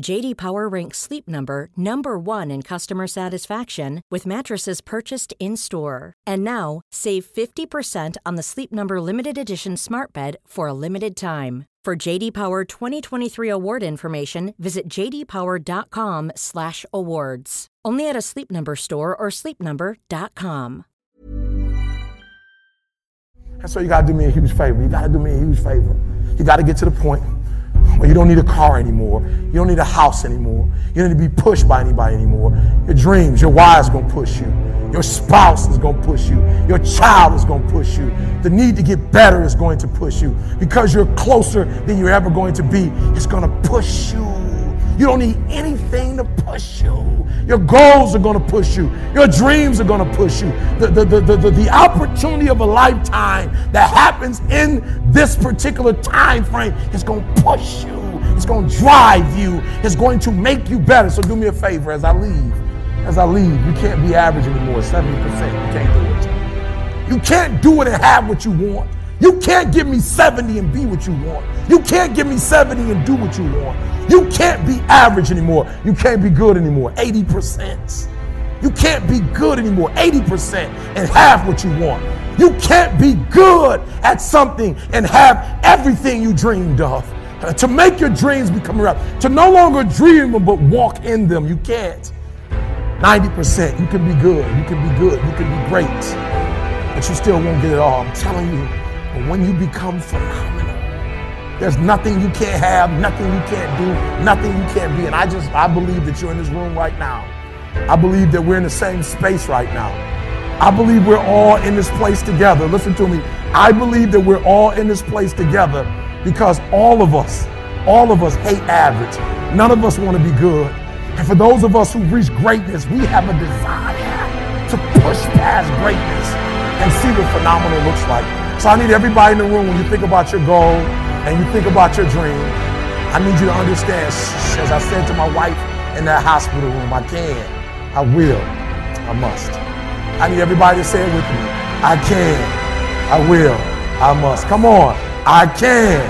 JD Power ranks Sleep Number number 1 in customer satisfaction with mattresses purchased in-store. And now, save 50% on the Sleep Number limited edition Smart Bed for a limited time. For JD Power 2023 award information, visit jdpower.com/awards. Only at a Sleep Number store or sleepnumber.com. And so you gotta do me a huge favor. You gotta do me a huge favor. You gotta get to the point where you don't need a car anymore. You don't need a house anymore. You don't need to be pushed by anybody anymore. Your dreams, your wife's gonna push you. Your spouse is gonna push you. Your child is gonna push you. The need to get better is going to push you. Because you're closer than you're ever going to be, it's gonna push you. You don't need anything to push you. Your goals are going to push you. Your dreams are going to push you. The, the, the, the, the, opportunity of a lifetime that happens in this particular time frame is going to push you. It's going to drive you. It's going to make you better. So do me a favor as I leave. As I leave, you can't be average anymore. 70%. You can't do it. You can't do it and have what you want. You can't give me 70 and be what you want. You can't give me 70 and do what you want. You can't be average anymore. You can't be good anymore. 80%. You can't be good anymore. 80% and have what you want. You can't be good at something and have everything you dreamed of. Uh, to make your dreams become real, to no longer dream them but walk in them, you can't. 90%, you can be good, you can be good, you can be great, but you still won't get it all. I'm telling you. But when you become phenomenal, there's nothing you can't have, nothing you can't do, nothing you can't be. And I just, I believe that you're in this room right now. I believe that we're in the same space right now. I believe we're all in this place together. Listen to me. I believe that we're all in this place together because all of us, all of us hate average. None of us want to be good. And for those of us who reach greatness, we have a desire to push past greatness and see what phenomenal looks like. So I need everybody in the room when you think about your goal and you think about your dream, I need you to understand, as I said to my wife in that hospital room, I can, I will, I must. I need everybody to say it with me. I can, I will, I must. Come on. I can,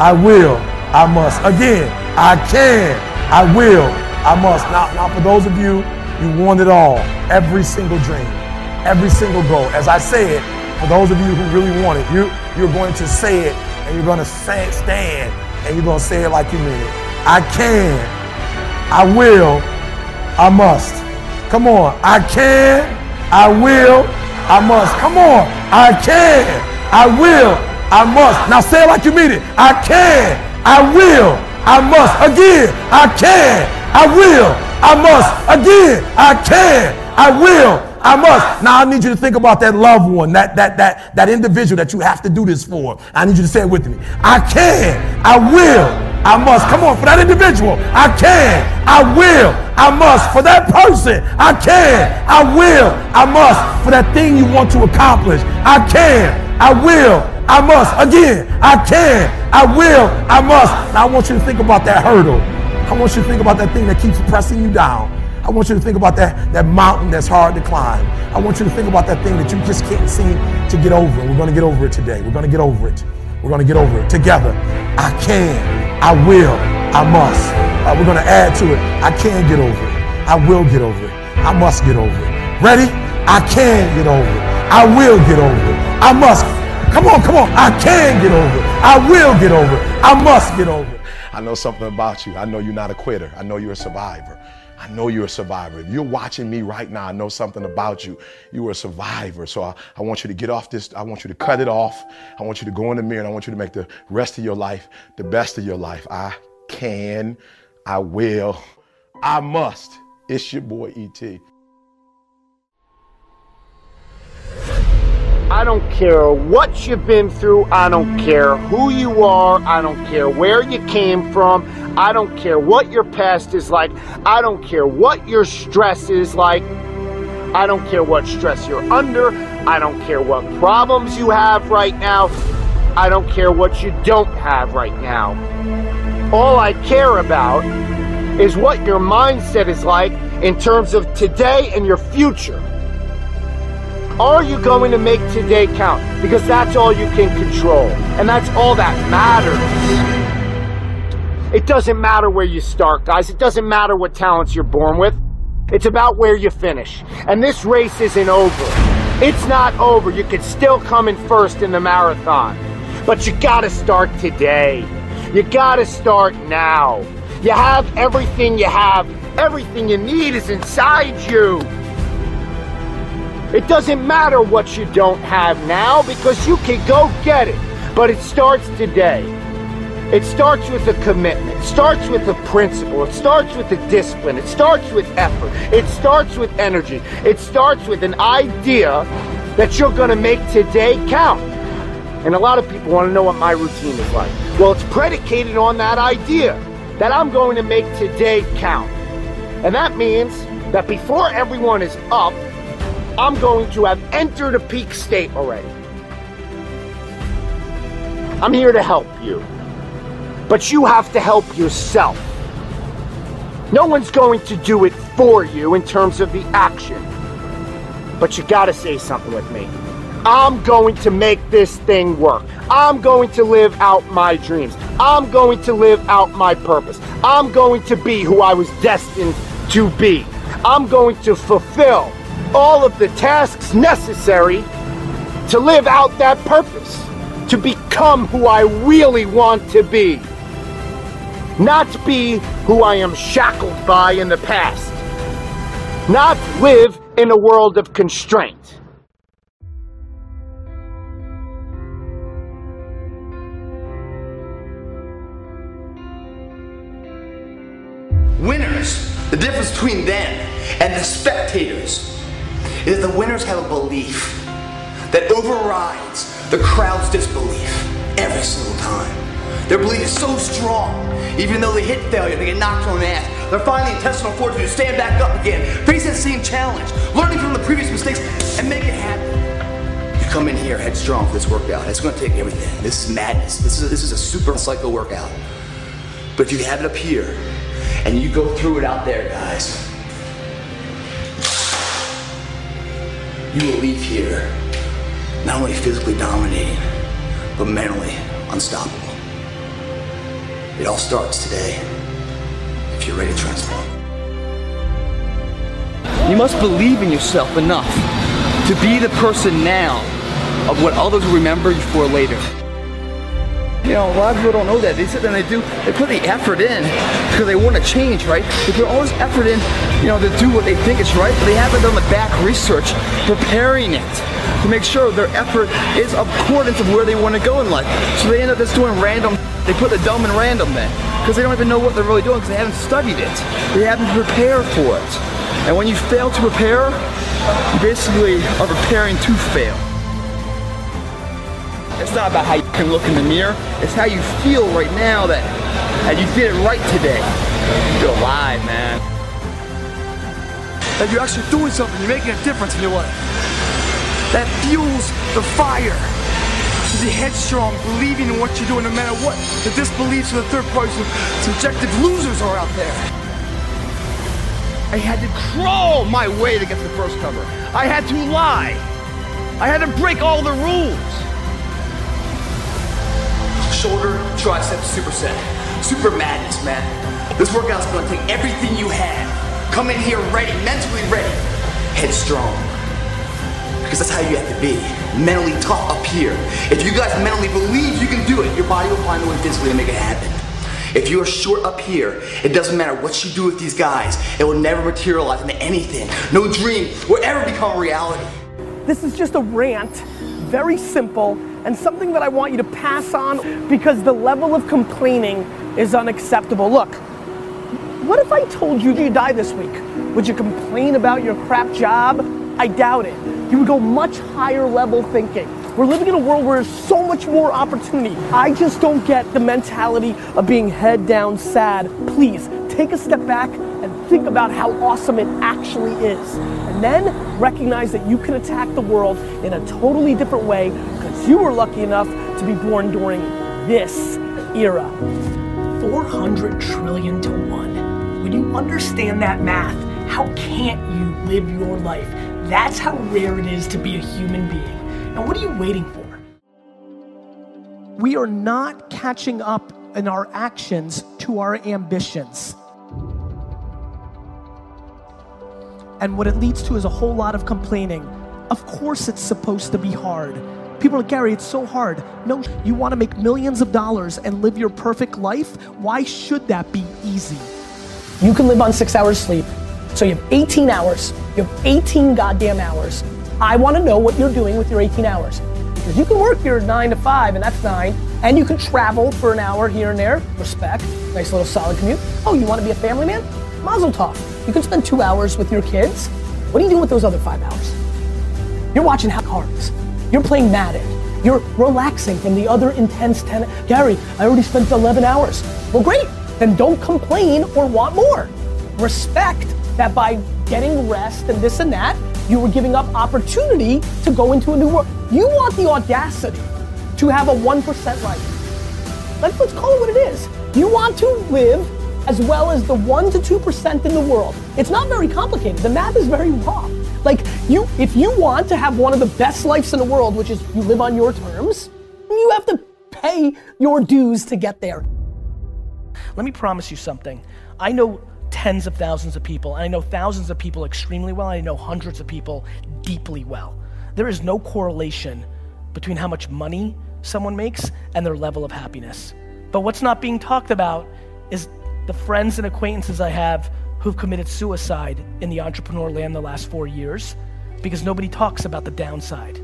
I will, I must. Again, I can, I will, I must. Now, now for those of you, you want it all. Every single dream, every single goal. As I say it, for those of you who really want it, you, you're going to say it and you're going to say, stand and you're going to say it like you mean it. I can, I will, I must. Come on. I can, I will, I must. Come on. I can, I will, I must. Now say it like you mean it. I can, I will, I must. Again, I can, I will, I must. Again, I can, I will, I must. Now I need you to think about that loved one, that that that that individual that you have to do this for. I need you to say it with me. I can, I will, I must. Come on, for that individual. I can, I will, I must. For that person, I can, I will, I must. For that thing you want to accomplish, I can, I will, I must. Again, I can, I will, I must. Now I want you to think about that hurdle. I want you to think about that thing that keeps pressing you down. I want you to think about that, that mountain that's hard to climb. I want you to think about that thing that you just can't seem to get over. We're going to get over it today. We're going to get over it. We're going to get over it together. I can, I will, I must. Uh, we're going to add to it. I can get over it. I will get over it. I must get over it. Ready? I can get over it. I will get over it. I must. Come on, come on. I can get over it. I will get over it. I must get over it. I know something about you. I know you're not a quitter. I know you're a survivor. I know you're a survivor. If you're watching me right now, I know something about you. You are a survivor. So I, I, want you to get off this. I want you to cut it off. I want you to go in the mirror and I want you to make the rest of your life the best of your life. I can, I will, I must. It's your boy ET. I don't care what you've been through. I don't care who you are. I don't care where you came from. I don't care what your past is like. I don't care what your stress is like. I don't care what stress you're under. I don't care what problems you have right now. I don't care what you don't have right now. All I care about is what your mindset is like in terms of today and your future. Are you going to make today count? Because that's all you can control. And that's all that matters. It doesn't matter where you start, guys. It doesn't matter what talents you're born with. It's about where you finish. And this race isn't over. It's not over. You could still come in first in the marathon. But you gotta start today. You gotta start now. You have everything you have. Everything you need is inside you. It doesn't matter what you don't have now because you can go get it. But it starts today. It starts with a commitment. It starts with a principle. It starts with a discipline. It starts with effort. It starts with energy. It starts with an idea that you're going to make today count. And a lot of people want to know what my routine is like. Well, it's predicated on that idea that I'm going to make today count. And that means that before everyone is up, I'm going to have entered a peak state already. I'm here to help you. But you have to help yourself. No one's going to do it for you in terms of the action. But you gotta say something with me. I'm going to make this thing work. I'm going to live out my dreams. I'm going to live out my purpose. I'm going to be who I was destined to be. I'm going to fulfill all of the tasks necessary to live out that purpose, to become who I really want to be, not be who I am shackled by in the past, not live in a world of constraint. Winners, the difference between them and the spectators is that the winners have a belief that overrides the crowd's disbelief every single time. Their belief is so strong, even though they hit failure, they get knocked on the ass. They're finding the intestinal fortitude to stand back up again, face that same challenge, learning from the previous mistakes, and make it happen. You come in here headstrong for this workout. It's going to take everything. This is madness. This is a, this is a super cycle workout. But if you have it up here and you go through it out there, guys, you will leave here not only physically dominating, but mentally unstoppable. It all starts today if you're ready to transform. You must believe in yourself enough to be the person now of what others will remember you for later. You know, a lot of people don't know that. They sit there and they do, they put the effort in because they want to change, right? They put all this effort in, you know, to do what they think is right, but they haven't done the back research preparing it to make sure their effort is accordance of where they want to go in life. So they end up just doing random, they put the dumb in random then because they don't even know what they're really doing because they haven't studied it. They haven't prepared for it. And when you fail to prepare, you basically are preparing to fail. It's not about how you can look in the mirror. It's how you feel right now that, that you did it right today. You're alive, man. That you're actually doing something. You're making a difference in your life. That fuels the fire. To be headstrong, believing in what you're doing no matter what the disbeliefs of the third parties party subjective losers are out there. I had to crawl my way to get the first cover. I had to lie. I had to break all the rules shoulder tricep superset. Super madness, man. This workout's gonna take everything you have. Come in here ready, mentally ready, headstrong. Because that's how you have to be. Mentally tough up here. If you guys mentally believe you can do it, your body will find a way physically to make it happen. If you are short up here, it doesn't matter what you do with these guys, it will never materialize into anything. No dream will ever become reality. This is just a rant, very simple, and something that I want you to pass on because the level of complaining is unacceptable. Look, what if I told you you die this week? Would you complain about your crap job? I doubt it. You would go much higher level thinking. We're living in a world where there's so much more opportunity. I just don't get the mentality of being head down sad. Please take a step back and think about how awesome it actually is. And then recognize that you can attack the world in a totally different way because you were lucky enough to be born during this era. 400 trillion to one. When you understand that math, how can't you live your life? That's how rare it is to be a human being. And what are you waiting for? We are not catching up in our actions to our ambitions. And what it leads to is a whole lot of complaining. Of course, it's supposed to be hard. People are like, Gary, it's so hard. No, you want to make millions of dollars and live your perfect life? Why should that be easy? You can live on six hours sleep. So you have 18 hours. You have 18 goddamn hours. I want to know what you're doing with your 18 hours. Because you can work your nine to five, and that's nine, and you can travel for an hour here and there. Respect. Nice little solid commute. Oh, you want to be a family man? Mazel tov. You can spend two hours with your kids. What are you doing with those other five hours? You're watching House Cards. You're playing Madden. You're relaxing from the other intense 10. Gary, I already spent 11 hours. Well, great. Then don't complain or want more. Respect that by getting rest and this and that, you were giving up opportunity to go into a new world. You want the audacity to have a 1% life. Let's, let's call it what it is. You want to live as well as the 1 to 2% in the world. It's not very complicated. The math is very raw. Like you if you want to have one of the best lives in the world, which is you live on your terms, you have to pay your dues to get there. Let me promise you something. I know tens of thousands of people. And I know thousands of people extremely well. I know hundreds of people deeply well. There is no correlation between how much money someone makes and their level of happiness. But what's not being talked about is the friends and acquaintances I have who've committed suicide in the entrepreneur land the last four years because nobody talks about the downside.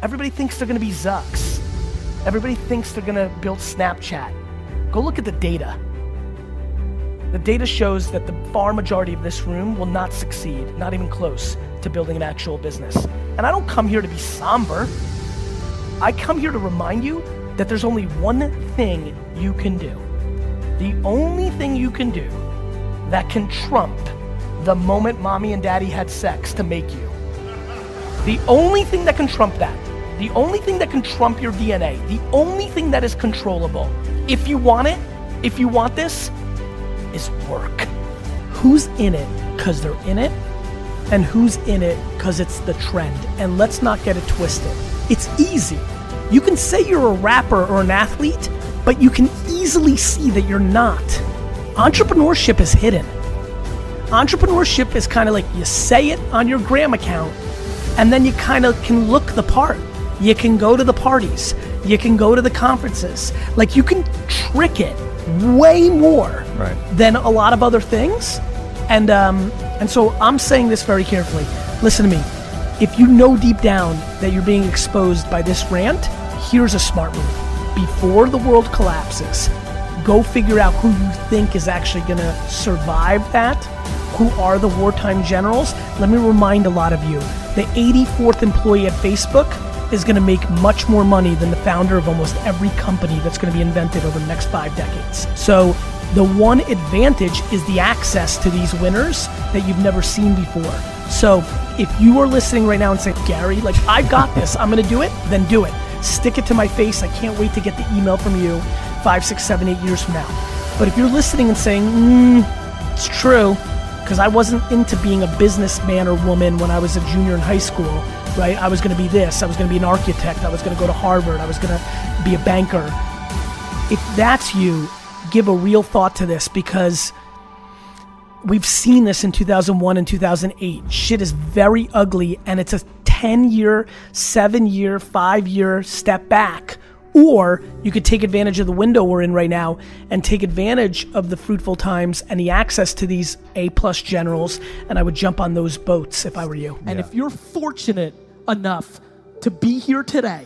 Everybody thinks they're gonna be Zucks. Everybody thinks they're gonna build Snapchat. Go look at the data. The data shows that the far majority of this room will not succeed, not even close to building an actual business. And I don't come here to be somber. I come here to remind you that there's only one thing you can do. The only thing you can do that can trump the moment mommy and daddy had sex to make you. The only thing that can trump that, the only thing that can trump your DNA, the only thing that is controllable, if you want it, if you want this, is work. Who's in it because they're in it, and who's in it because it's the trend. And let's not get it twisted. It's easy. You can say you're a rapper or an athlete, but you can easily see that you're not. Entrepreneurship is hidden. Entrepreneurship is kind of like you say it on your gram account, and then you kind of can look the part. You can go to the parties, you can go to the conferences. Like you can trick it way more Right. than a lot of other things. And um, and so I'm saying this very carefully. Listen to me. If you know deep down that you're being exposed by this rant, here's a smart move. Before the world collapses, go figure out who you think is actually going to survive that. Who are the wartime generals? Let me remind a lot of you the 84th employee at Facebook is going to make much more money than the founder of almost every company that's going to be invented over the next five decades. So, the one advantage is the access to these winners that you've never seen before. So, if you are listening right now and saying, Gary, like, I've got this, I'm going to do it, then do it. Stick it to my face. I can't wait to get the email from you five, six, seven, eight years from now. But if you're listening and saying, mm, it's true, because I wasn't into being a businessman or woman when I was a junior in high school, right? I was going to be this, I was going to be an architect, I was going to go to Harvard, I was going to be a banker. If that's you, give a real thought to this because we've seen this in 2001 and 2008. Shit is very ugly, and it's a 10 year, seven year, five year step back. Or you could take advantage of the window we're in right now and take advantage of the fruitful times and the access to these A plus generals. And I would jump on those boats if I were you. And if you're fortunate enough to be here today,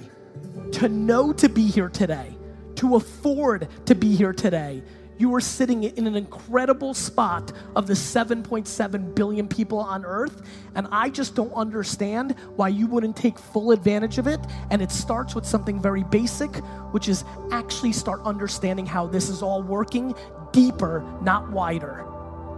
to know to be here today, to afford to be here today, you are sitting in an incredible spot of the 7.7 billion people on earth. And I just don't understand why you wouldn't take full advantage of it. And it starts with something very basic, which is actually start understanding how this is all working deeper, not wider.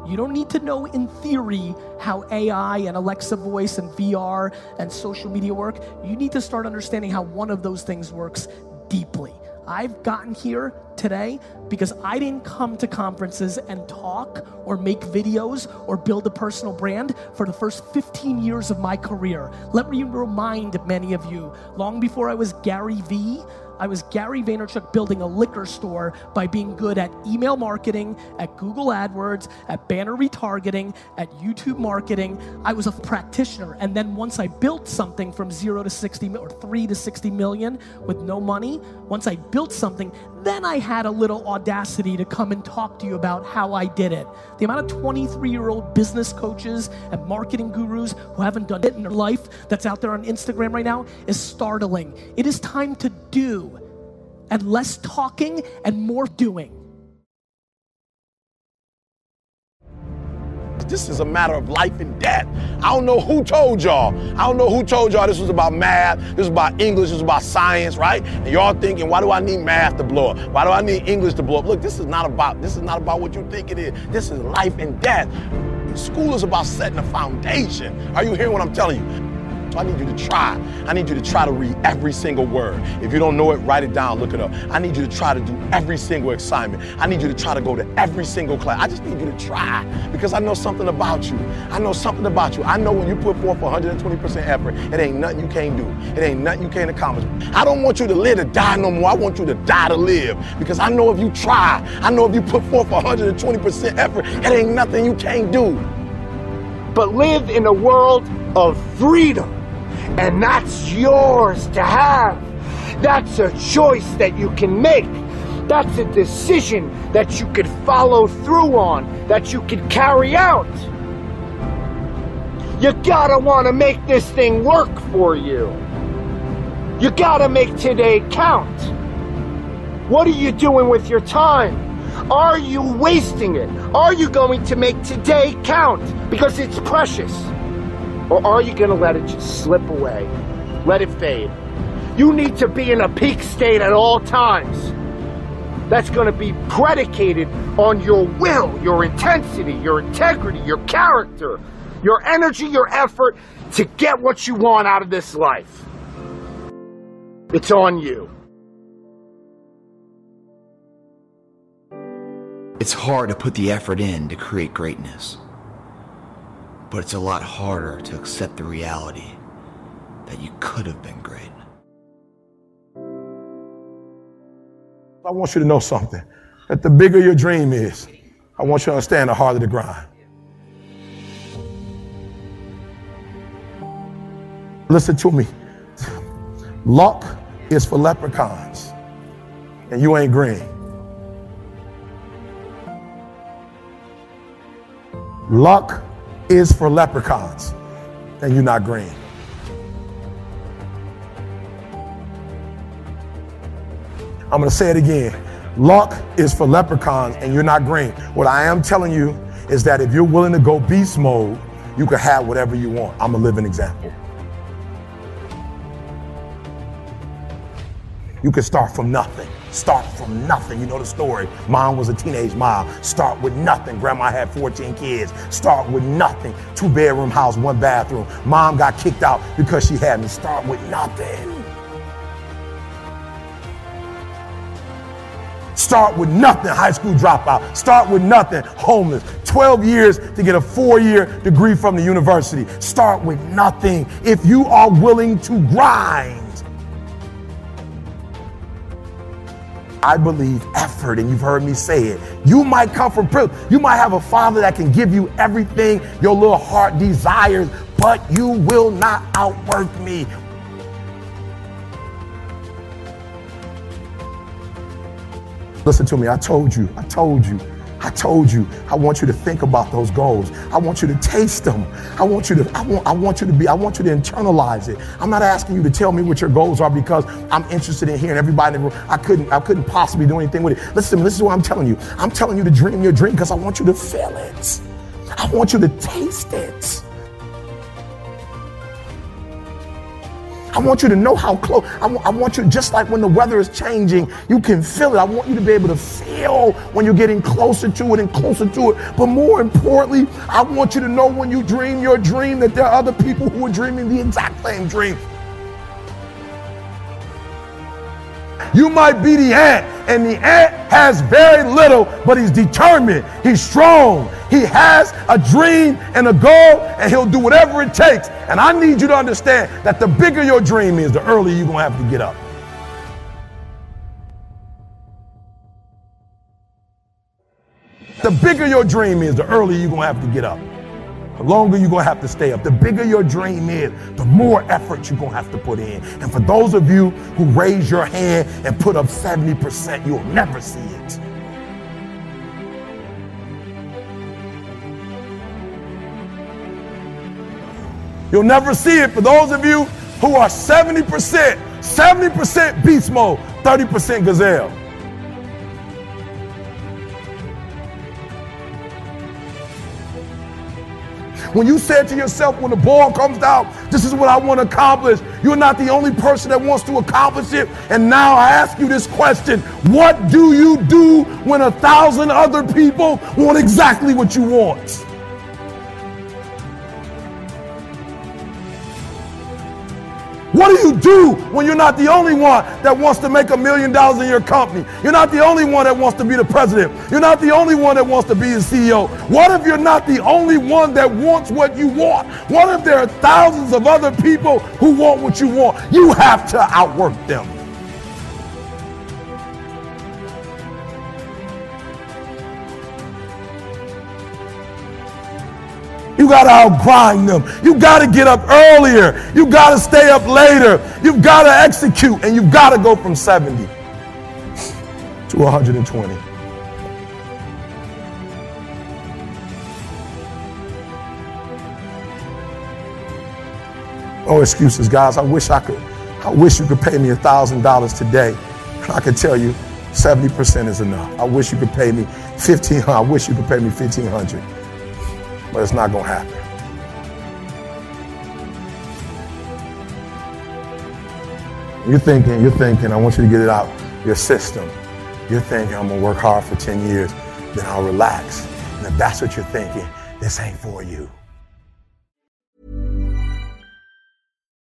You don't need to know in theory how AI and Alexa voice and VR and social media work. You need to start understanding how one of those things works deeply. I've gotten here today because I didn't come to conferences and talk or make videos or build a personal brand for the first 15 years of my career. Let me remind many of you, long before I was Gary Vee, I was Gary Vaynerchuk building a liquor store by being good at email marketing, at Google AdWords, at banner retargeting, at YouTube marketing. I was a practitioner. And then once I built something from zero to 60 or three to 60 million with no money, once I built something, then I had a little audacity to come and talk to you about how I did it. The amount of 23 year old business coaches and marketing gurus who haven't done it in their life that's out there on Instagram right now is startling. It is time to do and less talking and more doing. This is a matter of life and death. I don't know who told y'all. I don't know who told y'all this was about math, this was about English, this was about science, right? And y'all thinking, why do I need math to blow up? Why do I need English to blow up? Look, this is not about this is not about what you think it is. This is life and death. School is about setting a foundation. Are you hearing what I'm telling you? I need you to try. I need you to try to read every single word. If you don't know it, write it down, look it up. I need you to try to do every single assignment. I need you to try to go to every single class. I just need you to try because I know something about you. I know something about you. I know when you put forth 120% effort, it ain't nothing you can't do. It ain't nothing you can't accomplish. I don't want you to live to die no more. I want you to die to live because I know if you try, I know if you put forth 120% effort, it ain't nothing you can't do. But live in a world of freedom. And that's yours to have. That's a choice that you can make. That's a decision that you could follow through on, that you could carry out. You gotta wanna make this thing work for you. You gotta make today count. What are you doing with your time? Are you wasting it? Are you going to make today count? Because it's precious. Or are you going to let it just slip away? Let it fade. You need to be in a peak state at all times. That's going to be predicated on your will, your intensity, your integrity, your character, your energy, your effort to get what you want out of this life. It's on you. It's hard to put the effort in to create greatness. But it's a lot harder to accept the reality that you could have been great. I want you to know something that the bigger your dream is, I want you to understand the harder the grind. Listen to me. Luck is for leprechauns, and you ain't green. Luck is for leprechauns, and you're not green. I'm going to say it again. Luck is for leprechauns, and you're not green. What I am telling you is that if you're willing to go beast mode, you can have whatever you want. I'm a living example. You can start from nothing. Start from nothing. You know the story. Mom was a teenage mom. Start with nothing. Grandma had 14 kids. Start with nothing. Two bedroom house, one bathroom. Mom got kicked out because she had me. Start with nothing. Start with nothing, high school dropout. Start with nothing, homeless. 12 years to get a four year degree from the university. Start with nothing if you are willing to grind. I believe effort, and you've heard me say it. You might come from privilege. You might have a father that can give you everything your little heart desires, but you will not outwork me. Listen to me. I told you. I told you. I told you, I want you to think about those goals. I want you to taste them. I want you to, I want, I want you to be, I want you to internalize it. I'm not asking you to tell me what your goals are because I'm interested in hearing everybody in the room. I couldn't, I couldn't possibly do anything with it. Listen, this is what I'm telling you. I'm telling you to dream your dream because I want you to feel it. I want you to taste it. I want you to know how close. I, w- I want you, just like when the weather is changing, you can feel it. I want you to be able to feel when you're getting closer to it and closer to it. But more importantly, I want you to know when you dream your dream that there are other people who are dreaming the exact same dream. You might be the ant, and the ant has very little, but he's determined. He's strong. He has a dream and a goal, and he'll do whatever it takes. And I need you to understand that the bigger your dream is, the earlier you're going to have to get up. The bigger your dream is, the earlier you're going to have to get up. The longer you're going to have to stay up. The bigger your dream is, the more effort you're going to have to put in. And for those of you who raise your hand and put up 70%, you'll never see it. You'll never see it for those of you who are 70%, 70% beast mode, 30% gazelle. When you said to yourself, when the ball comes out, this is what I want to accomplish, you're not the only person that wants to accomplish it. And now I ask you this question What do you do when a thousand other people want exactly what you want? What do you do when you're not the only one that wants to make a million dollars in your company? You're not the only one that wants to be the president. You're not the only one that wants to be the CEO. What if you're not the only one that wants what you want? What if there are thousands of other people who want what you want? You have to outwork them. You got to outgrind them. You got to get up earlier. You got to stay up later. You've got to execute, and you've got to go from 70 to 120. No excuses, guys. I wish I could. I wish you could pay me a thousand dollars today, and I could tell you 70% is enough. I wish you could pay me 15. I wish you could pay me 1500 but it's not going to happen. You're thinking, you're thinking, I want you to get it out your system. You're thinking, I'm going to work hard for 10 years, then I'll relax. And if that's what you're thinking, this ain't for you.